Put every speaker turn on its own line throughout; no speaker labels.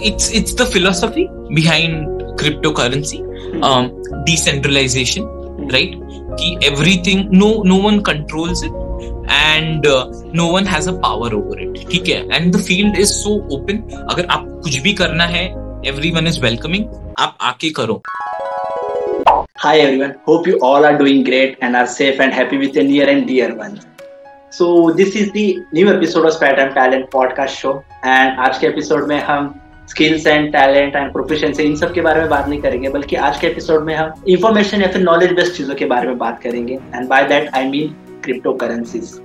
it's it's the philosophy behind cryptocurrency um, decentralization right कि everything no no one controls it and uh, no one has a power over it ठीक है and the field is so open अगर आप कुछ भी करना है everyone is welcoming आप आके करो
Hi everyone, hope you all are doing great and are safe and happy with your near and dear ones. So this is the new episode of Spare Time Talent podcast show and आज के episode में हम skills and talent and proficiency इन सब के बारे में बात नहीं करेंगे, बल्कि आज के एपिसोड में हम इंफॉर्मेशन या फिर नॉलेज बेस्ड चीज़ों के बारे में बात करेंगे। And by that I mean crypto currencies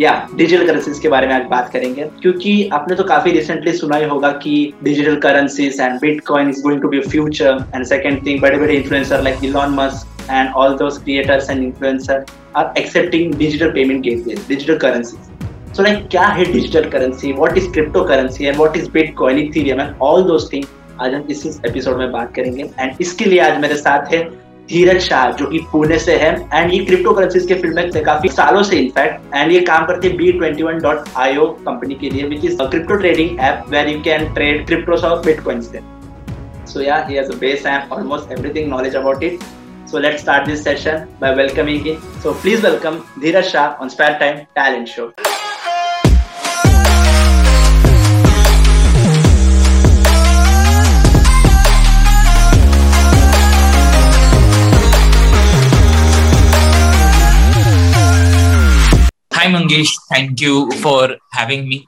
या डिजिटल करेंसीज के बारे में आज बात करेंगे। क्योंकि आपने तो काफ़ी रिसेंटली सुना ही होगा कि digital currencies and bitcoin is going to be future and second thing बड़े बड़े influencer like Elon Musk and all those creators and influencer are accepting digital payment gateway digital currencies So, like, क्या है digital currency what is crypto currency and what is bitcoin Ethereum and all those thing आज हम इस episode में बात करेंगे। And इसके लिए आज मेरे साथ है धीरज शाह, जो कि पुणे से है। एंड ये क्रिप्टो करेंसीज के फ़ील्ड में काफ़ी सालों से इनफैक्ट एंड ये काम करते B twenty one dot IO company के लिए which is crypto trading app where you can trade cryptos of bitcoins so yeah he has a base and almost everything knowledge about it So, let's start this session by welcoming him. So, please welcome Dheeraj Shah on Spare Time Talent Show.
Hi Mangesh thank you for having me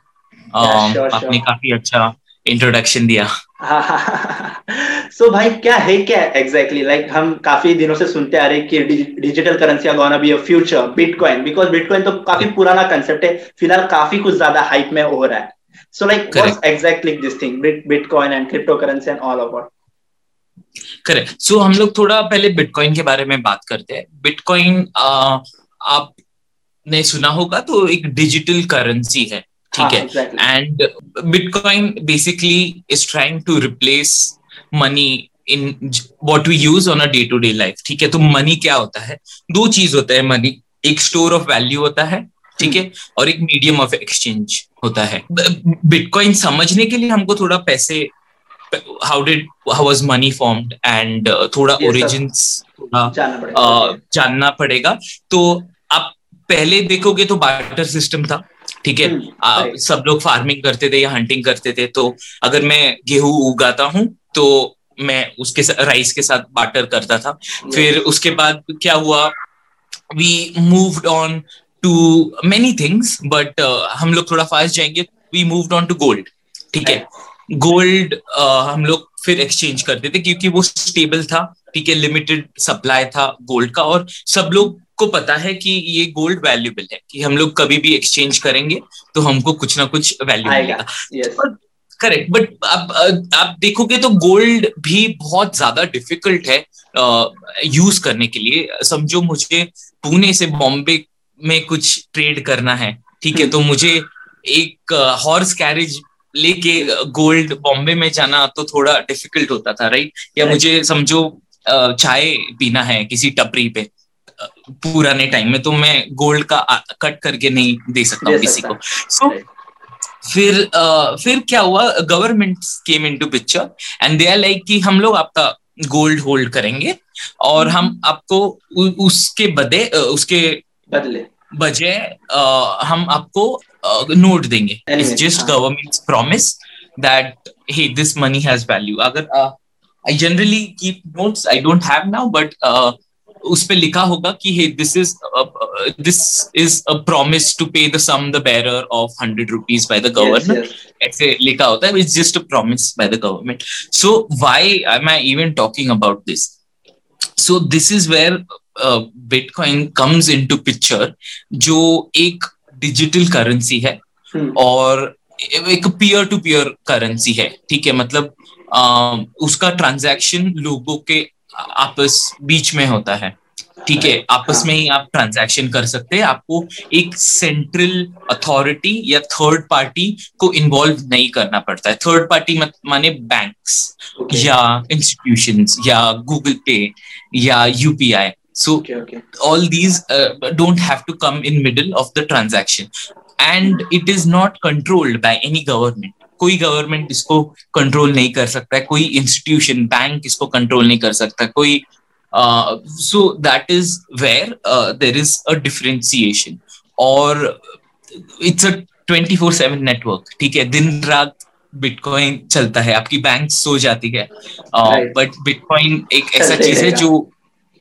आपने काफ़ी अच्छा introduction दिया।
सो so, भाई क्या है क्या exactly exactly? Like like, हम काफ़ी दिनों से सुनते आ रहे कि digital currency gonna be a future bitcoin because bitcoin तो काफ़ी पुराना कंसेप्ट है। फ़िलहाल काफ़ी कुछ ज़्यादा हाइप में हो रहा है। So like what's exactly this thing bitcoin and crypto currency and all about
correct so हम लोग थोड़ा पहले बिटकॉइन के बारे में बात करते हैं। बिटकॉइन आप ने सुना होगा तो एक डिजिटल करेंसी है ठीक है and bitcoin basically is trying to replace money in what we use on a day to day life ठीक है? तो मनी क्या होता है? दो चीज़ होता है मनी एक स्टोर ऑफ़ वैल्यू होता है ठीक है. और एक मीडियम ऑफ़ एक्सचेंज होता है। बिटकॉइन समझने के लिए हमको थोड़ा पैसे how did how was money formed and थोड़ा ओरिजिन थोड़ा जानना पड़ेगा। तो आप पहले देखोगे तो बार्टर सिस्टम था ठीक है? हम्म, सब लोग फ़ार्मिंग करते थे या हंटिंग करते थे तो अगर मैं गेहूँ उगाता हूँ तो मैं उसके राइस के साथ बाटर करता था। फिर उसके बाद क्या हुआ? We moved on to many things but हम लोग थोड़ा फास्ट जाएँगे we moved on to gold ठीक है? गोल्ड uh, हम लोग फिर एक्सचेंज करते थे क्योंकि वो स्टेबल था ठीक है? लिमिटेड सप्लाई था गोल्ड का और सब लोग को पता है कि ये गोल्ड वैल्यूबल है कि हम लोग कभी भी एक्सचेंज करेंगे तो हमको कुछ ना कुछ वैल्यू मिलेगा। करेक्ट बट आप आप देखोगे तो गोल्ड भी बहुत ज़्यादा डिफ़िकल्ट है यूज़ करने के लिए। समझो मुझे पुणे से बॉम्बे में कुछ ट्रेड करना है ठीक है? हम्म। तो मुझे एक हॉर्स कैरेज लेके गोल्ड बॉम्बे में जाना तो थोड़ा डिफ़िकल्ट होता था राइट या मुझे समझो चाय पीना है किसी टपरी पे पुराने टाइम में तो मैं गोल्ड का कट करके नहीं दे सकता हूँ किसी को। सो so, फिर uh, फिर क्या हुआ? Government came into picture and they are like कि हम लोग आपका गोल्ड होल्ड करेंगे और हम. आपको उ, उसके बदे उसके
बदले।
बजाय हम आपको नोट देंगे। It's just government promise that hey this money has value अगर I generally keep notes I don't have now but उस पे लिखा होगा कि hey this is this is a promise to pay the sum the bearer of hundred rupees by the government ऐसे लिखा होता है it's just a promise by the government so why am I even talking about this so this is where bitcoin comes into picture जो एक digital currency है hmm. और एक peer to peer currency है ठीक है? मतलब uh, उसका ट्रांजैक्शन लोगों के आपस बीच में होता है। ठीक है आपस में ही आप ट्रांजैक्शन कर सकते हैं। आपको एक सेंट्रल अथॉरिटी या थर्ड पार्टी को इन्वॉल्व नहीं करना पड़ता है। थर्ड पार्टी मत, माने बैंक्स okay. या इंस्टीट्यूशंस या गूगल पे या UPI so all these don't have to come in middle of the transaction and it is not controlled by any government. कोई गवर्नमेंट इसको कंट्रोल नहीं कर सकता है कोई इंस्टीट्यूशन बैंक इसको कंट्रोल नहीं कर सकता कोई so that is where there is a differentiation और it's a twenty four seven network ठीक है? दिन रात बिटकॉइन चलता है आपकी बैंक सो जाती है बट uh, बिटकॉइन right. एक ऐसा चीज़ है जो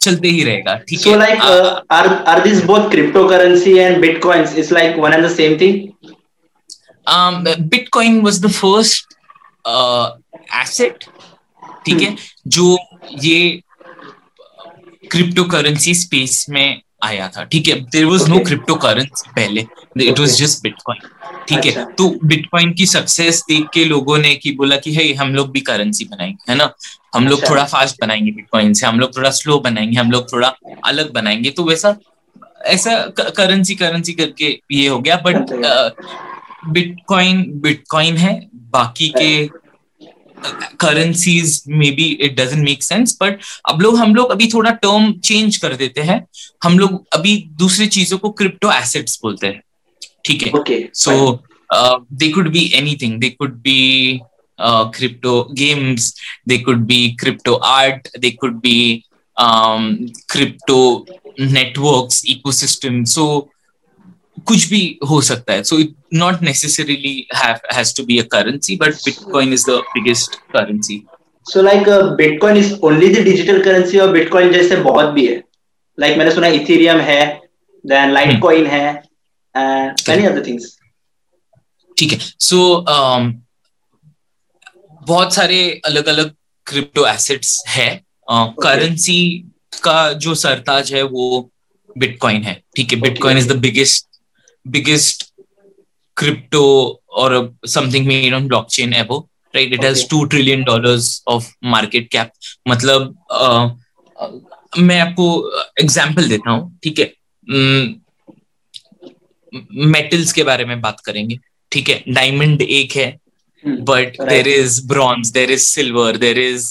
चलते ही रहेगा ठीक
so है? like uh, are are these both cryptocurrency and bitcoins? Is like one and the same thing?
Um bitcoin was the first uh, asset ठीक है hmm. जो ये क्रिप्टो करेंसी स्पेस में आया था ठीक है there was no crypto currency पहले इट वॉज़ जस्ट बिटकॉइन ठीक है अच्छा। तो बिटकॉइन की सक्सेस देख के लोगों ने की बोला कि है हम लोग भी करेंसी बनाएँगे है ना हम लोग अच्छा। थोड़ा फास्ट बनाएँगे बिटकॉइन से हम लोग थोड़ा स्लो बनाएँगे हम लोग थोड़ा अलग बनाएँगे तो वैसा ऐसा करेंसी करेंसी करके ये हो गया बट बिटकॉइन बिटकॉइन है बाकी के currencies maybe it doesn't make sense but अब लोग हम लोग अभी थोड़ा टर्म चेंज कर देते हैं। हम लोग अभी दूसरी चीज़ों को क्रिप्टो एसेट्स बोलते हैं। ठीक है? So they could be anything they could be crypto games they could be crypto art they could be um, crypto networks ecosystem. So कुछ भी हो सकता है। So it not necessarily has to be a currency but bitcoin is the biggest currency
so like bitcoin is only the digital currency और bitcoin जैसे बहुत भी है? लाइक like, मैंने सुना इथेरियम है देन लाइट कॉइन है एंड मेनी अदर थिंग्स
ठीक है। सो um, बहुत सारे अलग अलग क्रिप्टो एसेट्स है। Currency uh, okay. का जो सरताज है वो बिटकॉइन है। ठीक है bitcoin is the biggest biggest crypto or something made on blockchain ever right it okay. has 2 trillion dollars of market cap मतलब uh, मैं आपको एग्ज़ाम्पल देता हूँ ठीक है मेटल्स के बारे में बात करेंगे ठीक है डायमंड एक है but there is bronze there is silver there is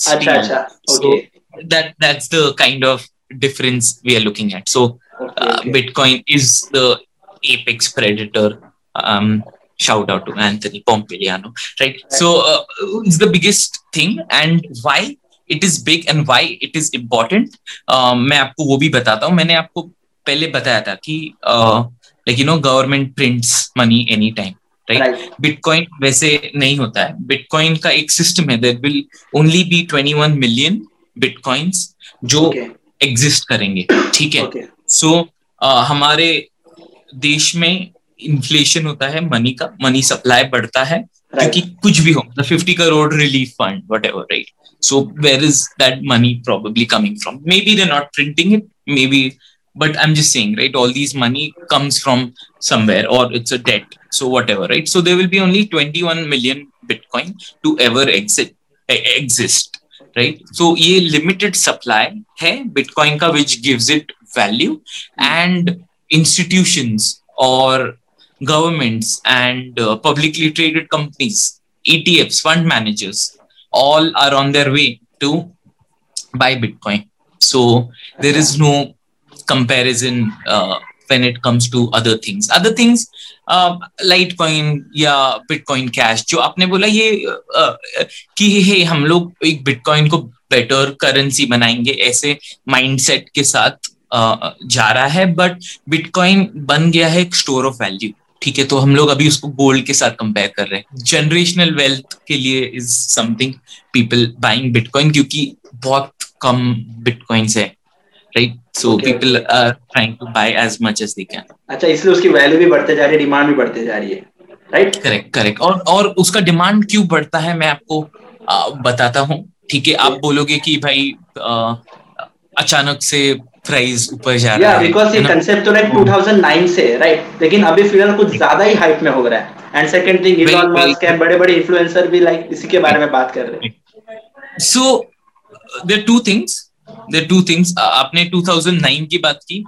that that's the kind of difference we are looking at so okay, okay. Uh, bitcoin is the apex predator. Um, shout out to Anthony Pompiliano, right? So uh, it's the biggest thing, and why it is big and why it is important. Uh, मैं आपको वो भी बताता हूँ मैंने आपको पहले बताया था कि like you know government prints money any time right bitcoin वैसे नहीं होता है बिटकॉइन का एक सिस्टम है there will only be 21 million bitcoins जो एग्जिस्ट okay. करेंगे ठीक है सो okay. so, uh, हमारे देश में इन्फ्लेशन होता है मनी का मनी सप्लाई बढ़ता है क्योंकि कुछ भी हो मतलब fifty crore relief fund whatever right so where is that money probably coming from maybe they not printing it maybe but I am just saying right all these money comes from somewhere और it's a debt so whatever right so there will be only twenty one million bitcoin to ever exit exist right so ये limited supply है bitcoin का which gives it value and institutions or governments and uh, publicly traded companies, ETFs, fund managers, all are on their way to buy Bitcoin. So there is no comparison uh, when it comes to other things. Other things, litecoin या bitcoin cash जो आपने बोला ये कि हे हम लोग एक bitcoin को बेटर करेंसी बनाएँगे ऐसे माइंडसेट के साथ जा रहा है बट बिटकॉइन बन गया है एक स्टोर ऑफ़ वैल्यू ठीक है तो हम लोग अभी उसको गोल्ड के साथ कंपेयर कर रहे हैं. जनरेशनल वेल्थ के लिए is something people buying bitcoin क्योंकि बहुत कम बिटकॉइन है right so people are trying to buy as much as they can
अच्छा इसलिए उसकी वैल्यू भी बढ़ते जा रही है डिमांड भी बढ़ते जा रही है राइट
करेक्ट करेक्ट और और उसका डिमांड क्यों बढ़ता है मैं आपको आ, बताता हूँ. ठीक है आप बोलोगे कि भाई आ, अचानक से प्राइस ऊपर जा रहा
है बिकॉज़ ये कंसेप्ट तो लाइक 2009 से राइट लेकिन अभी फ़िलहाल कुछ ज़्यादा ही हाइप में हो रहा है। And second thing Elon Musk है बड़े बड़े इन्फ्लुएंसर भी लाइक इसी के बारे में बात कर रहे हैं।
So there two things there two things आपने 2009 की बात की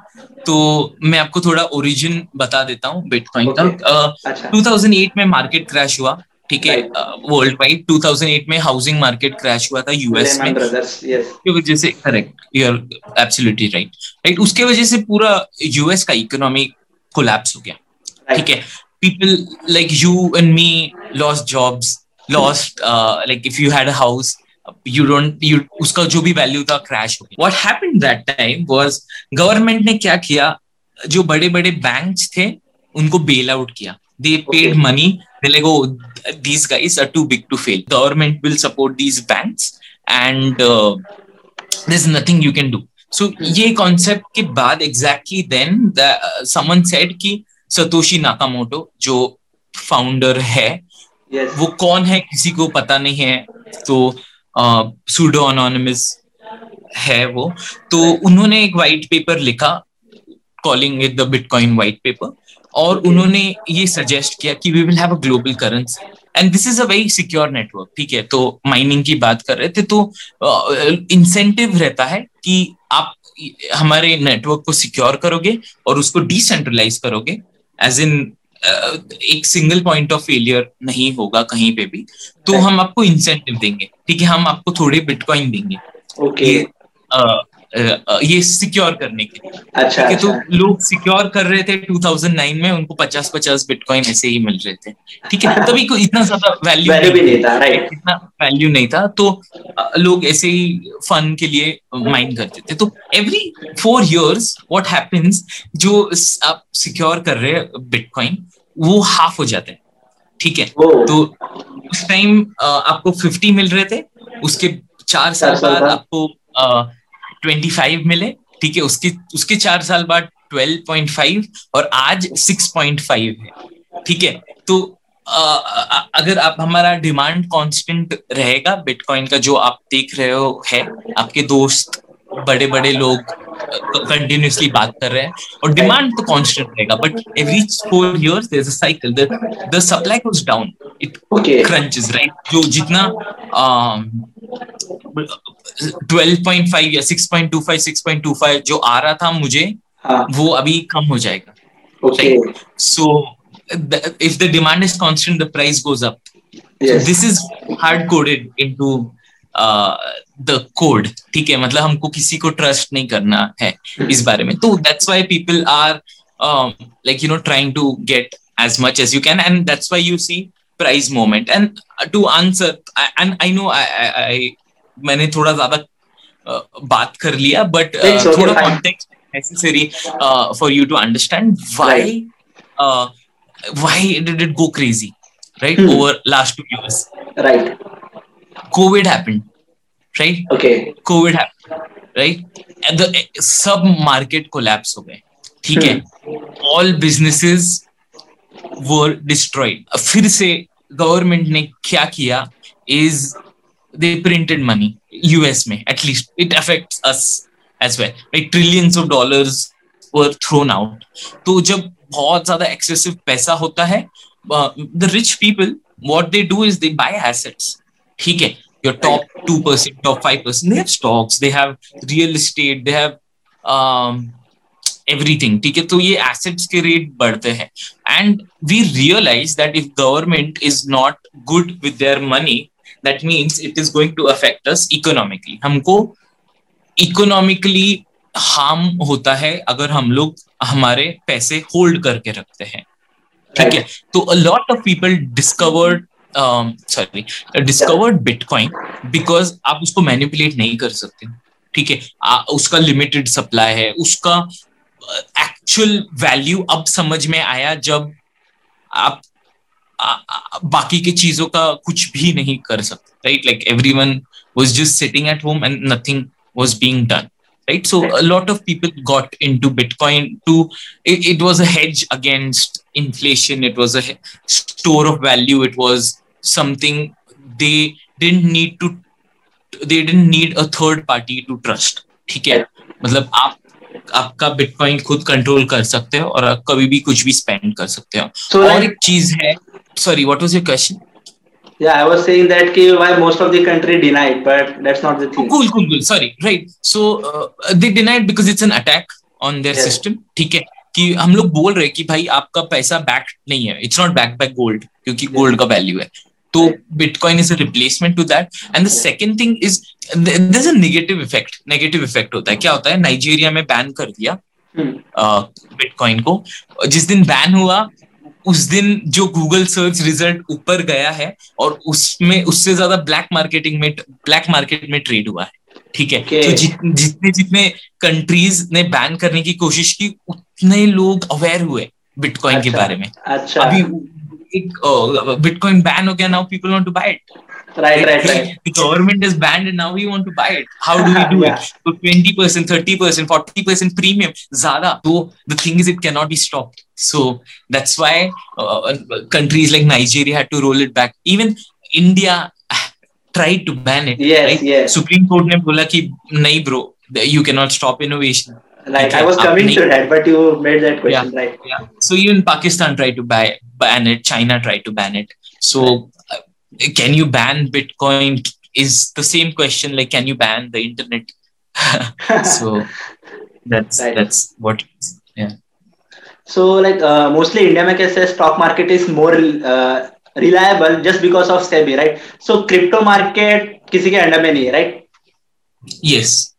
तो मैं आपको थोड़ा ओरिजिन बता देता हूँ बिटकॉइन का। 2008 में मार्केट क्रैश हुआ। ठीक है वर्ल्ड वाइड 2008 में हाउसिंग मार्केट क्रैश हुआ था यूएस में। की वजह से correct you are absolutely right right उसके वजह से पूरा यूएस का इकोनॉमी कोलैप्स हो गया। ठीक है people like you and me loss jobs uh, like if you had a house you don't you उसका जो भी वैल्यू था क्रैश हो गया। What happened that time was government ने क्या किया जो बड़े बड़े बैंक्स थे उनको बेल आउट किया। They paid okay. Money they like oh these guys are too big to fail government will support these banks and uh, there's nothing you can do so ये concept के बाद exactly then the, uh, someone said कि Satoshi Nakamoto जो founder है yes. वो कौन है किसी को पता नहीं है तो सूडो uh, अनोनिमस है वो तो उन्होंने एक व्हाइट पेपर लिखा calling it the bitcoin white paper और okay. उन्होंने ये सजेस्ट किया कि we will have a global currency and this is a very secure network ठीक है? तो माइनिंग की बात कर रहे थे तो इंसेंटिव uh, रहता है कि आप हमारे नेटवर्क को सिक्योर करोगे और उसको डिसेंट्रलाइज करोगे एज इन uh, एक सिंगल पॉइंट ऑफ़ फेलियर नहीं होगा कहीं पे भी। तो हम आपको इंसेंटिव देंगे ठीक है? हम आपको थोड़े बिटकॉइन देंगे।
ओके
ये सिक्योर करने के लिए।
अच्छा, तो अच्छा।
तो लोग सिक्योर कर रहे थे 2009 में उनको 50 50 बिटकॉइन ऐसे ही मिल रहे थे। ठीक है तभी कोई इतना ज़्यादा वैल्यू
वैल्यू भी नहीं था राइट
इतना वैल्यू नहीं था तो लोग ऐसे ही फन के लिए माइन करते थे। तो every four years what happens जो आप सिक्योर कर रहे हैं बिटकॉइन वो हाफ़ हो जाते हैं। ठीक है तो उस टाइम आपको 50 मिल रहे थे उसके चार साल बाद आपको ट्वेंटी फाइव मिले ठीक है? उसके उसके चार साल बाद ट्वेल्व पॉइंट फाइव और आज सिक्स पॉइंट फाइव है ठीक है? तो आ, अगर आप हमारा डिमांड कांस्टेंट रहेगा बिटकॉइन का जो आप देख रहे हो है आपके दोस्त बड़े बड़े लोग कंटिन्यूसली बात कर रहे हैं और डिमांड तो कांस्टेंट रहेगा but every four years there is a cycle the the supply goes down it crunches right जो जितना 12.5 या 6.25 6.25 जो आ रहा था मुझे हाँ. वो अभी कम हो जाएगा so if the demand is constant the price goes up this is hard coded into the code ठीक है? मतलब हमको किसी को ट्रस्ट नहीं करना है इस बारे में। तो that's why people are like you know trying to get as much as you can and that's why you see prize moment and to answer and I know I मैंने थोड़ा ज़्यादा बात कर लिया बट थोड़ा context necessary for you to understand why why did it go crazy right over last two years
right
covid happened right
okay
covid happened right and the sub market collapse हो गए ठीक है all businesses were destroyed फिर से government ने क्या किया is they printed money US में at least it affects us as well like trillions of dollars were thrown out तो जब बहुत ज़्यादा एक्सेसिव पैसा होता है the rich people what they do is they buy assets ठीक है your top 2% top 5% they have stocks they have real estate they have um, everything ठीक है तो ये assets के रेट बढ़ते हैं and we realize that if government is not good with their money that means it is going to affect us economically हमको economically harm होता है अगर हम लोग हमारे पैसे होल्ड करके रखते हैं ठीक है तो a lot of people discovered sorry discovered bitcoin because आप उसको मैनिपुलेट नहीं कर सकते। ठीक है? उसका लिमिटेड सप्लाई है। उसका एक्चुअल uh, वैल्यू अब समझ में आया जब आप बाकी की चीज़ों का कुछ भी नहीं कर सकते। Right like everyone was just sitting at home and nothing was being done right? So a lot of people got into bitcoin to it, it, was a hedge against inflation. It was a store of value. It something they didn't need to they didn't need a third party to trust ठीक है? मतलब आप आपका bitcoin खुद control कर सकते हो और आप कभी भी कुछ भी स्पेंड कर सकते हो। So और एक चीज़ है sorry what was your question
या आई वाज सेइंग दैट कि why most of the country denied but that's not the thing
cool cool cool sorry right so they denied because it's an attack on their system ठीक है? कि हम लोग बोल रहे हैं कि भाई आपका पैसा बैक नहीं है। It's not back by gold क्योंकि गोल्ड का वैल्यू है। तो bitcoin is a replacement to that and the second thing is this negative effect negative effect होता है। क्या होता है? नाइजीरिया में बैन कर दिया बिटकॉइन hmm. को। जिस दिन बैन हुआ उस दिन जो गूगल सर्च रिज़ल्ट ऊपर गया है और उसमें उससे ज़्यादा ब्लैक मार्केटिंग में ब्लैक मार्केट में ट्रेड हुआ है। ठीक है? Okay. तो जि, जितने जितने कंट्रीज़ ने बैन करने की कोशिश की उतने लोग अवेयर हुए बिटकॉइन अच्छा, के बारे में।
अच्छा।
अभी बिटकॉइन बैन हो गया now people
want to buy
it government is banned now we want to buy it how do we do it twenty percent thirty percent forty percent premium ज़्यादा तो the thing is it can not be stop so that's why countries like Nigeria had to roll it back even India tried to ban it supreme court ने बोला कि नहीं bro you can not stop innovation
like I was coming to that, but you made that question
yeah,
right.
Yeah. So even Pakistan tried to buy, ban it. China tried to ban it. So uh, can you ban Bitcoin? Is the same question like can you ban the internet? so that's right. that's what. Yeah.
So like uh, mostly India में कैसे stock market is more uh, reliable just because of SEBI, right? So crypto market किसी के under में नहीं है, right?
Yes.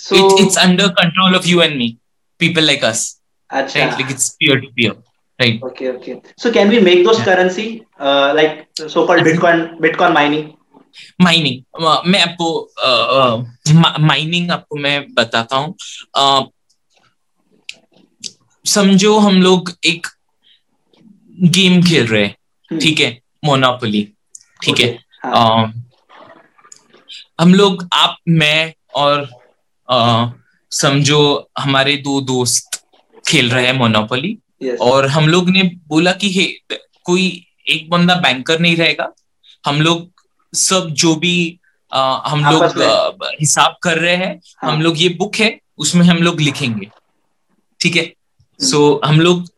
So it, it's under control of you and me, people like us.
Achha.
Right? Like it's peer to peer. Right.
Okay, okay. So can we make those yeah. currency uh, like so-called Bitcoin Bitcoin mining?
Mining uh, मैं आपको mining uh, आपको मैं बताता हूँ uh, समझो हम लोग एक गेम खेल रहे हैं हम्म। ठीक है मोनोपोली ठीक है हाँ. हम लोग आप मैं और समझो हमारे दो दोस्त खेल रहे हैं मोनोपोली yes. और हम लोग ने बोला कि हे कोई एक बंदा बैंकर नहीं रहेगा। हम लोग सब जो भी आ, हम लोग हिसाब कर रहे हैं हाँ. हम लोग ये बुक है उसमें हम लोग लिखेंगे। ठीक है? सो so, हम लोग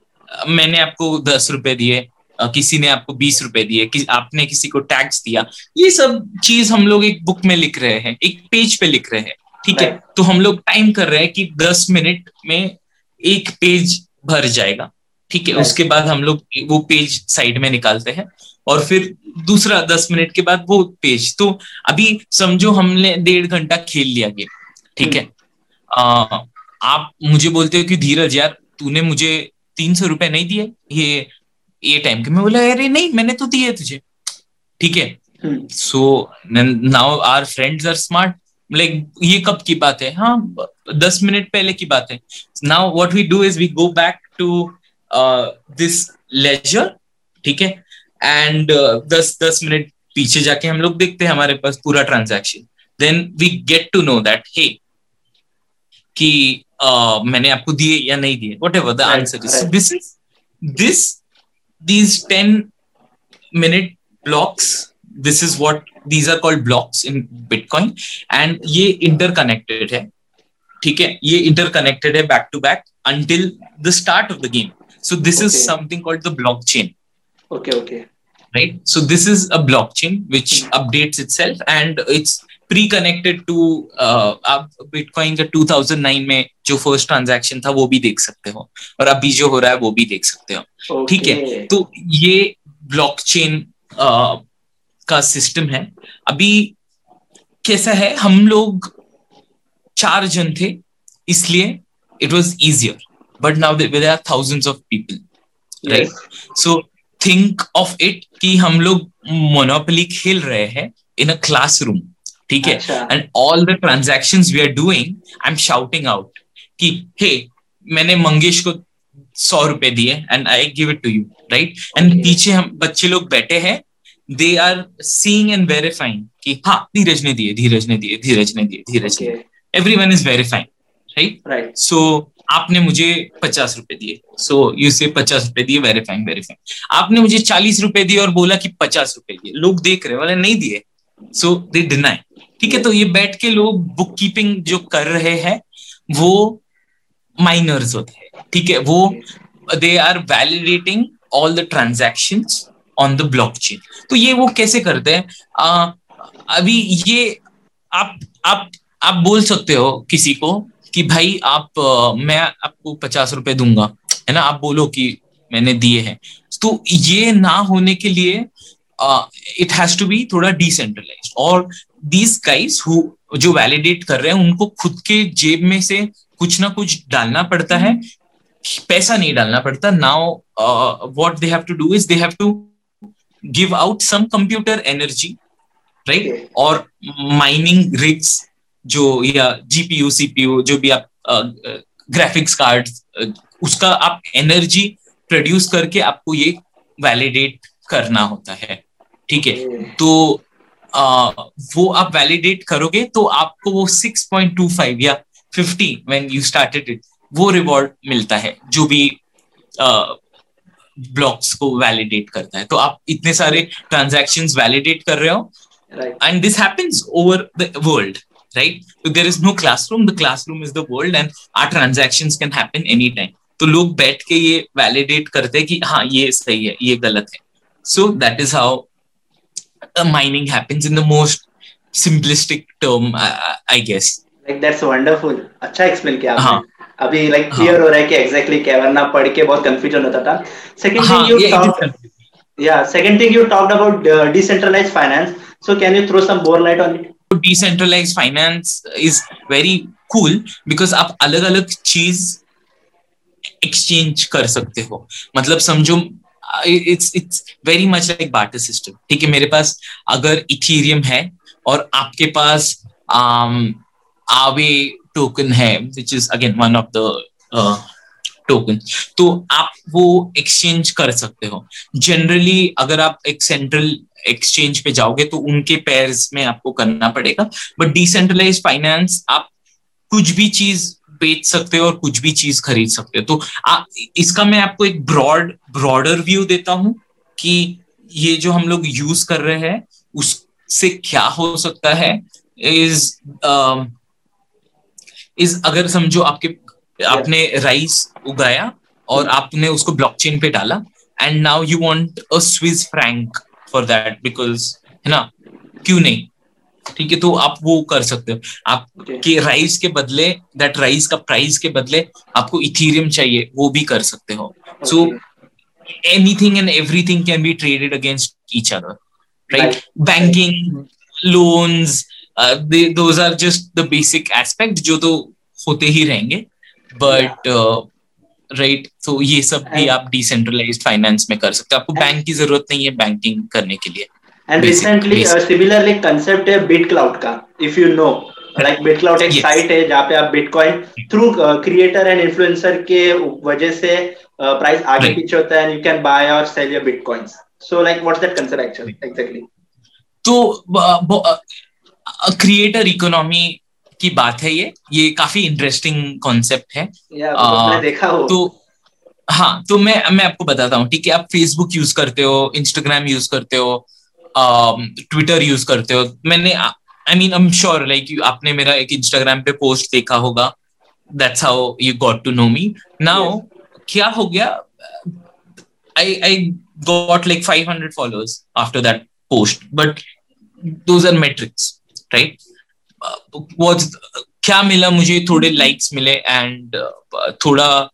मैंने आपको दस रुपए दिए किसी ने आपको बीस रुपए दिए कि आपने किसी को टैक्स दिया। ये सब चीज़ हम लोग एक बुक में लिख रहे हैं एक पेज पे लिख रहे हैं। ठीक है? तो हम लोग टाइम कर रहे हैं कि दस मिनट में एक पेज भर जाएगा। ठीक है? उसके बाद हम लोग वो पेज साइड में निकालते हैं और फिर दूसरा दस मिनट के बाद वो पेज तो अभी समझो हमने डेढ़ घंटा खेल लिया गेम ठीक है? आ, आप मुझे बोलते हो कि धीरज यार तूने मुझे तीन सौ रुपए नहीं दिए? ये ये टाइम के मैं बोला अरे नहीं मैंने तो दिए तुझे। ठीक है? So now our friends are smart like ये कब की बात है? हाँ दस मिनट पहले की बात है। Now what we do is we go back to this ledger ठीक है? एंड uh, दस दस मिनट पीछे जाके हम लोग देखते हैं हमारे पास पूरा transaction then we get to know that hey कि uh, मैंने आपको दिए या नहीं दिए? Whatever the answer is this is this these ten minute blocks this is what these are called blocks in bitcoin and ये इंटरकनेक्टेड है। ठीक है? ये इंटरकनेक्टेड है back to back until the start of the game so this is something called the block chain
okay okay
right so this is a block chain which updates itself and it's pre connected to आप bitcoin का 2009 में जो first transaction था वो भी देख सकते हो। और अभी जो हो रहा है वो भी देख सकते हो। ठीक okay. है तो ये ब्लॉक चेन uh, का सिस्टम है। अभी कैसा है? हम लोग चार जन थे इसलिए it was easier but now there are thousands of people right so think of it कि हम लोग मोनोपली खेल रहे हैं इन अ क्लासरूम ठीक है? And all the transaction we are doing I am shouting out कि हे मैंने मंगेश को सौ रुपए दिए and I give it to you right and पीछे हम बच्चे लोग बैठे हैं they are seeing and verifying कि हाँ धीरज ने दिए धीरज ने दिए धीरज ने दिए धीरज ने everyone is verifying right
right
so आपने मुझे पचास रुपए दिए। सो यू से पचास रुपए दिए वेरीफाइंग वेरीफाइंग आपने मुझे चालीस रुपए दिए और बोला कि पचास रुपए दिए। लोग देख रहे वाले नहीं दिए। सो दे डिनाई ठीक है तो ये बैठ के लोग बुक कीपिंग जो कर रहे हैं वो माइनर्स होते हैं। ठीक है वो they are validating all the transactions on the blockchain तो ये वो कैसे करते हैं? अभी ये आप आप आप बोल सकते हो किसी को कि भाई आप आ, मैं आपको पचास रुपए दूँगा है ना? आप बोलो कि मैंने दिए हैं। तो ये ना होने के लिए इट हैज़ टू बी थोड़ा डिसेंट्रलाइज और दीज गाइज़ हु जो वैलिडेट कर रहे हैं उनको खुद के जेब में से कुछ ना कुछ डालना पड़ता है। पैसा नहीं डालना पड़ता। Now what they have to do is they have to give out some computer energy right और माइनिंग रिग्स जो या जीपीयू सीपीयू जो भी आप ग्राफिक्स कार्ड उसका आप एनर्जी प्रोड्यूस करके आपको ये वैलिडेट करना होता है ठीक है? तो आ, वो आप वैलिडेट करोगे तो आपको वो 6.25 या 50 व्हेन यू स्टार्टेड इट वो रिवॉर्ड मिलता है जो भी ब्लॉक्स को वैलिडेट करता है। तो आप इतने सारे ट्रांजेक्शन वैलिडेट कर रहे हो। And this happens over the world right? So there is no classroom. The classroom is the world and our transactions can happen anytime. तो लोग बैठ के ये वैलिडेट करते हैं कि हाँ ये सही है ये गलत है। So that is how mining happens in the most simplistic term I guess
like that's wonderful अच्छा एक्सप्लेन किया आपने। हाँ। अभी लाइक like, क्लियर हाँ. हो रहा है कि एग्जैक्टली क्या वरना पढ़ के बहुत कंफ्यूजन होता था। सेकंड थिंग यू टॉक या second thing you talked about finance so can you throw some more light on it
decentralize finance is very cool because आप अलग अलग चीज़ एक्सचेंज कर सकते हो। मतलब समझो it's it's very much like barter system ठीक है मेरे पास अगर इथीरियम है और आपके पास आवे टोकन है which is again one of the token तो आप वो एक्सचेंज कर सकते हो। जनरली अगर आप एक सेंट्रल एक्सचेंज पे जाओगे तो उनके पेयर्स में आपको करना पड़ेगा। बट डिसेंट्रलाइज फाइनेंस आप कुछ भी चीज़ बेच सकते हो और कुछ भी चीज़ खरीद सकते हो। तो आ, इसका मैं आपको एक ब्रॉड ब्रॉडर व्यू देता हूँ कि ये जो हम लोग यूज़ कर रहे हैं उससे क्या हो सकता है इज़ इज़ अगर समझो आपके आपने राइस उगाया और आपने उसको ब्लॉकचेन पे डाला and now you want a Swiss franc for that because है ना क्यों नहीं? ठीक है तो आप वो कर सकते हो। आप के राइस के बदले दैट राइस का प्राइस के बदले आपको इथीरियम चाहिए वो भी कर सकते हो। So anything and everything can be traded against each other right banking loans those are just the basic aspect जो तो होते ही रहेंगे बट राइट तो ये सब भी आप डिसेंट्रलाइज्ड फाइनेंस में कर सकते हो। आपको बैंक की ज़रूरत नहीं है बैंकिंग करने के लिए।
एंड रिसेंटली सिमिलरली कंसेप्ट है बिट क्लाउड का if you know like BitClout एक साइट है जहाँ पे आप bitcoin through creator and influencer के वजह से प्राइस uh, आगे पीछे होता है एंड यू कैन बाय और sell your bitcoins so like what's that concept actually exactly
तो क्रिएटर इकोनॉमी की बात है ये। ये काफ़ी इंटरेस्टिंग कॉन्सेप्ट है।
आ, देखा हो।
तो हाँ तो मैं मैं आपको बताता हूँ ठीक है? आप फेसबुक यूज़ करते हो इंस्टाग्राम यूज़ करते हो ट्विटर यूज़ करते हो। मैंने I mean I am sure like आपने मेरा एक इंस्टाग्राम पे पोस्ट देखा होगा। That's how you got to know me now क्या हो गया? I I got like 500 followers after that post but those are metrics right was क्या मिला मुझे? थोड़े लाइक्स मिले एंड uh, थोड़ा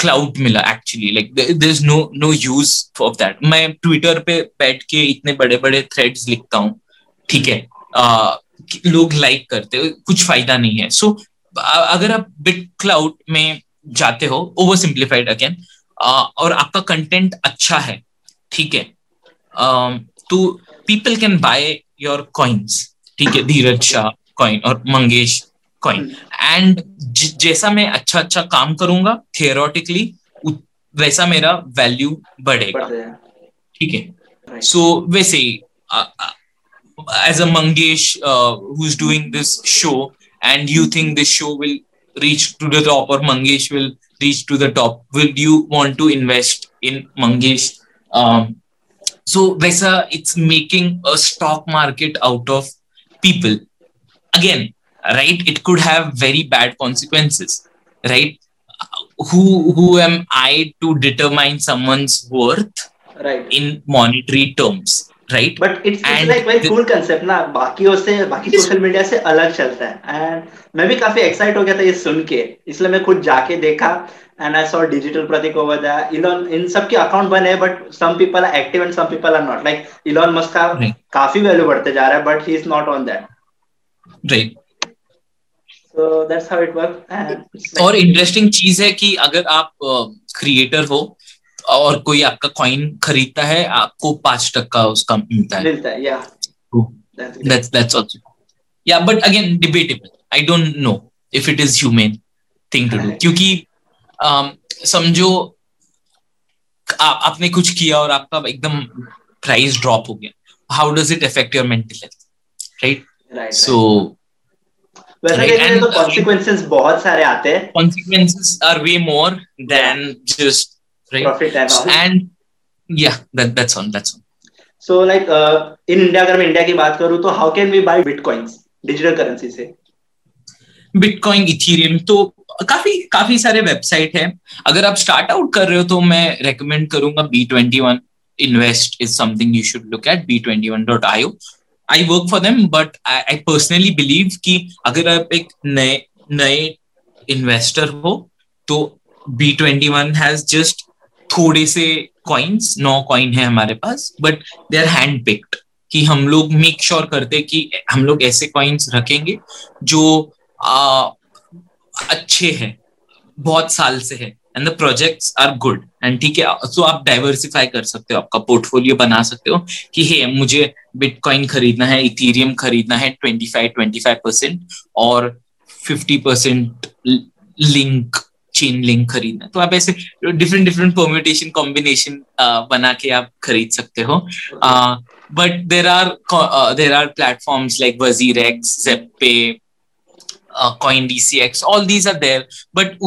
क्लाउड मिला actually like there is no no use of that मैं ट्विटर पे बैठ के इतने बड़े बड़े थ्रेड्स लिखता हूँ ठीक है? Uh, लोग लाइक करते कुछ फ़ायदा नहीं है। सो so, अगर आप बिट क्लाउड में जाते हो ओवर सिंप्लीफाइड अगेन और आपका कंटेंट अच्छा है ठीक है? Uh, तो people can buy your coins ठीक है धीरज शाह कॉइन और मंगेश कॉइन एंड जैसा मैं अच्छा अच्छा काम करूँगा थियोरटिकली वैसा मेरा वैल्यू बढ़ेगा। ठीक है? सो वैसे ही as a Mangesh who is doing this show and you think this show will reach to the top or Mangesh will reach to the top will you want to invest in Mangesh? Um, so वैसा it's making a stock market out of people. Again right it could have very bad consequences right? Who who am i to determine someone's worth
right.
in monetary terms right?
But it's, it's like very cool concept ना बाकियों से बाकी social media से अलग चलता है। And मैं भी काफ़ी एक्साइट हो गया था ये सुन के। इसलिए मैं खुद जाके देखा। And I saw digital Prateek over that Elon इन सब के अकाउंट बने but some people are active and some people are not like Elon Musk का काफ़ी वैल्यू बढ़ते जा रहा है but he is not on that
right और इंटरेस्टिंग चीज़ है कि अगर आप क्रिएटर uh, हो और कोई आपका कॉइन खरीदता है आपको पाँच टक्का उसका मिलता है। But again debatable I don't know if it is humane thing to do क्योंकि um, समझो आप आपने कुछ किया और आपका एकदम प्राइस ड्रॉप हो गया। How does it affect your mental
health right so बहुत सारे आते हैं।
More than right?
Profit and all.
And yeah that that's on that's on.
So like uh, in india अगर मैं इंडिया की बात करूँ तो how can we buy bitcoins? Digital currency से.
बिटकॉइन इथीरियम तो काफ़ी काफ़ी सारे वेबसाइट है। अगर आप स्टार्ट आउट कर रहे हो तो मैं रेकमेंड करूँगा B twenty one invest is something you should look at B twenty one dot I I work for them but I personally believe कि अगर आप एक नए नए इन्वेस्टर हो तो B twenty one has just थोड़े से कॉइन्स नौ कॉइन है हमारे पास but they are hand picked कि हम लोग मेक श्योर sure करते कि हम लोग ऐसे कॉइन्स रखेंगे जो आ, अच्छे हैं बहुत साल से है and the projects are good and ठीक है सो आप डाइवर्सिफाई कर सकते हो आपका पोर्टफोलियो बना सकते हो कि हे मुझे बिटकॉइन खरीदना है इथीरियम खरीदना है twenty five twenty five percent और fifty percent link Chainlink खरीदना तो आप ऐसे डिफरेंट डिफरेंट परम्यूटेशन कॉम्बिनेशन बना के आप खरीद सकते हो। But there are there are platforms like WazirX Zebpay CoinDCX all these are there but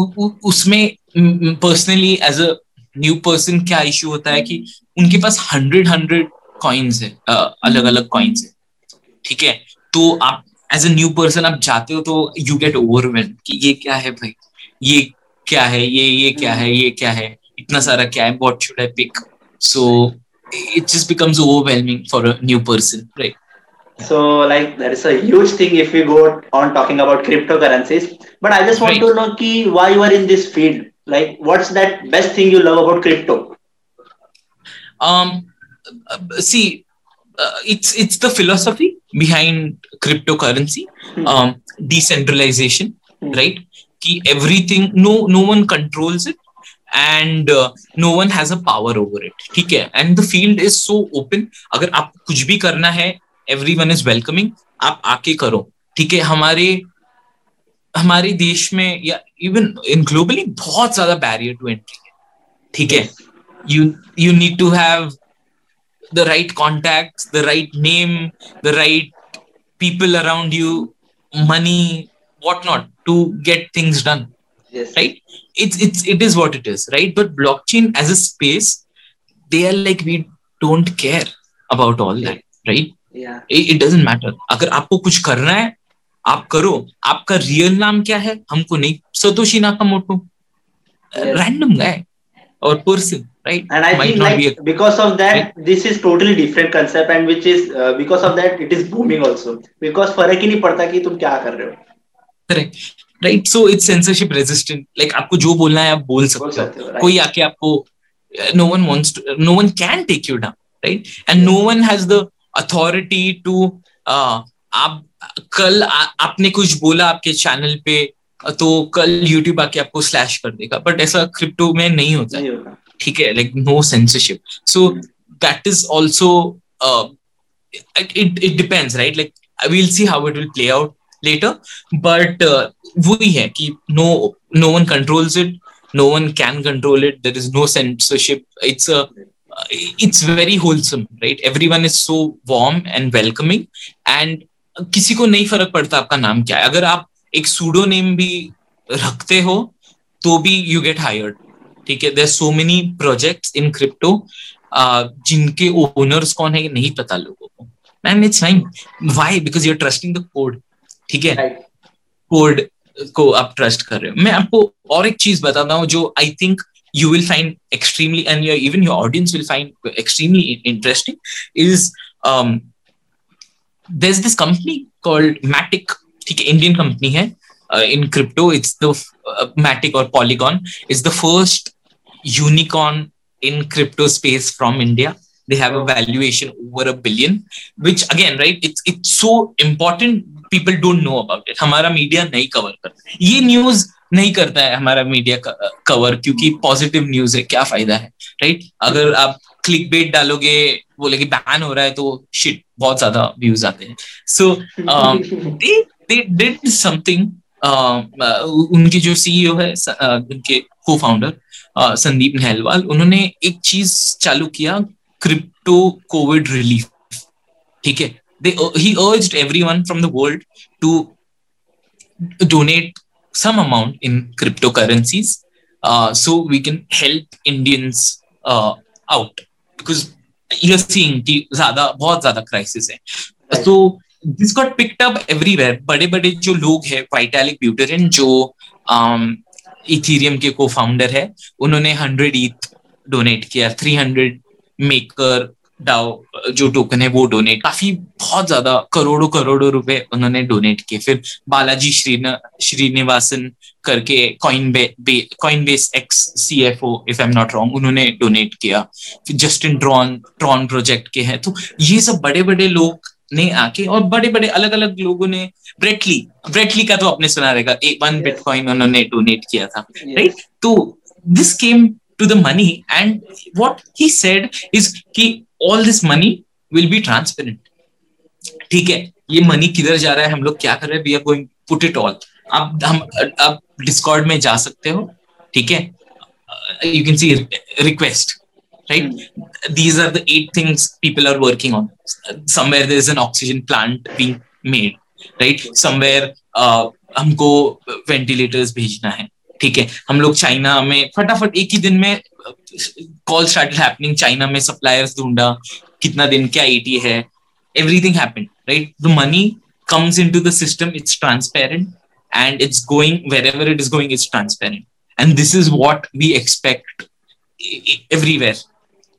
उसमें personally as a new person क्या इश्यू होता है कि उनके पास हंड्रेड हंड्रेड कॉइन्स है अलग अलग कॉइन्स है। ठीक है? तो आप एज अ न्यू पर्सन आप जाते हो तो यू गेट ओवरवेल्ड कि ये क्या है भाई? ये क्या है ये ये क्या है ये क्या है इतना सारा क्या है what should I pick so it just becomes overwhelming for a new person right
so like that is a huge thing if we go on talking about cryptocurrencies but i just want right. to know ki why you are in this field like what's that best thing you love about crypto
um see uh, it's it's the philosophy behind cryptocurrency hmm. um decentralization hmm. right कि everything no no one controls it and no one has a power over it ठीक है? And the field is so open अगर आप कुछ भी करना है every one is welcoming आप आके करो. ठीक है? हमारे हमारे देश में या इवन इन ग्लोबली बहुत ज़्यादा बैरियर टू एंट्री है. ठीक है? You you need to have the right contact the right name the right people around you money what not to get things done
yes.
right it's it's it is what it is right but blockchain as a space they are like we don't care about all that right
yeah
it, it doesn't matter अगर आपको कुछ करना है आप करो आपका real नाम क्या है हमको नहीं Satoshi Nakamoto random guy or person right
and i Might think like a, because of that right? this is totally different concept and which is uh, because of that it is booming also because फ़र्क ही नहीं पड़ता कि तुम क्या कर रहे हो
correct right so it's censorship resistant like आपको जो बोलना है आप बोल सकते हो। कोई आके आपको no one wants no one can take you down right and no one has the authority to आप कल आ, आपने कुछ बोला आपके चैनल पे तो कल यूट्यूब आके आपको स्लैश कर देगा। बट ऐसा क्रिप्टो में नहीं होता। है ठीक है? Like no censorship so that is also it it depends right like we'll see how it will play out. Later but uh, वही है कि no no one controls it no one can control it there is no censorship it's a it's very wholesome right everyone is so warm and welcoming and किसी को नहीं फ़र्क पड़ता आपका नाम क्या है अगर आप एक सूडो नेम भी रखते हो तो भी यू गेट हायर्ड ठीक है there so many projects in crypto जिनके ओनर्स कौन है नहीं पता लोगों को man it's fine why because you are trusting the code ठीक है? कोड को आप ट्रस्ट कर रहे हो। मैं आपको और एक चीज़ बताता हूँ जो I think you will find extremely and your even your audience will find extremely interesting is this this company called Matic ठीक है इंडियन कंपनी है in crypto it's the Matic or Polygon is the first unicorn in crypto space from India they have a valuation over a billion which again right it's it's so important people don't know about it. हमारा media नहीं cover करता ये news नहीं करता है हमारा media cover क्योंकि positive news है क्या फ़ायदा है राइट अगर आप क्लिक बेट डालोगे बोलेगे बैन हो रहा है तो शिट बहुत ज़्यादा व्यूज़ आते हैं। सो दे दे डिड समथिंग उनके जो सीईओ है उनके को फाउंडर संदीप नहलवाल उन्होंने एक चीज़ चालू किया क्रिप्टो कोविड रिलीफ ठीक है they he urged everyone from the world to donate some amount in cryptocurrencies uh, so we can help Indians uh, out because you're seeing कि ज़्यादा बहुत ज़्यादा क्राइसिस है तो this got picked up everywhere बड़े बड़े जो लोग हैं वाइटालिक ब्यूटरिन जो इथीरियम के को फाउंडर है उन्होंने हंड्रेड ईथ डोनेट किया थ्री हंड्रेड मेकर डाओ जो टोकन है वो डोनेट काफ़ी बहुत ज़्यादा करोड़ों करोड़ों रुपए उन्होंने डोनेट किए। फिर बालाजी श्रीन श्रीनिवासन करके coin bay Coinbase ex C F O if I am not wrong उन्होंने डोनेट किया। फिर जस्टिन ड्रॉन ट्रॉन प्रोजेक्ट के हैं। तो ये सब बड़े बड़े लोग ने आके और बड़े बड़े अलग अलग लोगों ने ब्रेटली ब्रेटली का तो आपने सुना रहेगा एक वन बिटकॉइन उन्होंने डोनेट किया था राइट तो this came to the money and what he said is कि all this money will be transparent ठीक है ये मनी किधर जा रहा है हम लोग क्या कर रहे हैं? We are going put it all आप हम आप डिस्कॉर्ड में जा सकते हो ठीक है? You can see request right? These are the eight things people are working on. Somewhere there is an oxygen plant being made right? Somewhere uh, हमको वेंटिलेटर्स भेजना है. ठीक है हम लोग चाइना में फटाफट एक ही दिन में कॉल स्टार्ट हैपनिंग चाइना में सप्लायर्स ढूंढा कितना दिन क्या ए टी है everything happen right the money comes into the system it's transparent and it's going wherever it is going it's transparent and this is what we expect everywhere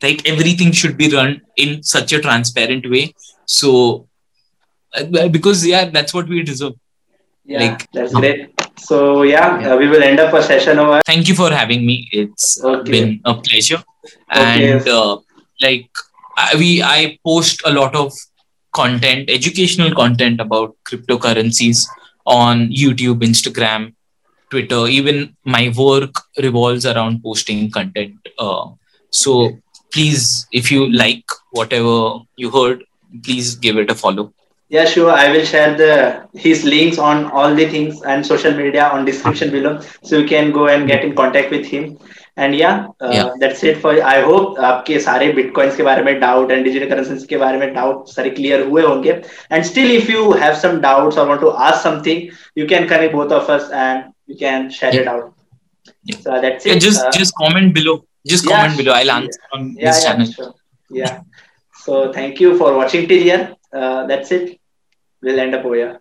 right everything should be run in such a transparent way so because that's what we deserve
like so yeah, yeah. Uh, we will end up a session over
thank you for having me It's okay. been a pleasure okay. and uh, like I, we i post a lot of content educational content about cryptocurrencies on youtube instagram twitter even my work revolves around posting content uh, so please, if you like whatever you heard, please give it a follow.
Yeah, sure. I will share the his links on all the things and social media on description below, so you can go and get in contact with him. And या that's it for I hope आपके सारे bitcoins के बारे में doubt and digital currencies के बारे में doubt सारे क्लियर हुए होंगे and still if you have some doubts और want to ask something you can connect both of us and you can share it out
so that's it just uh, just comment below just yeah, comment below i'll answer yeah. on yeah, this channel
sure. yeah so thank you for watching till here uh, uh, that's it. We'll end up over here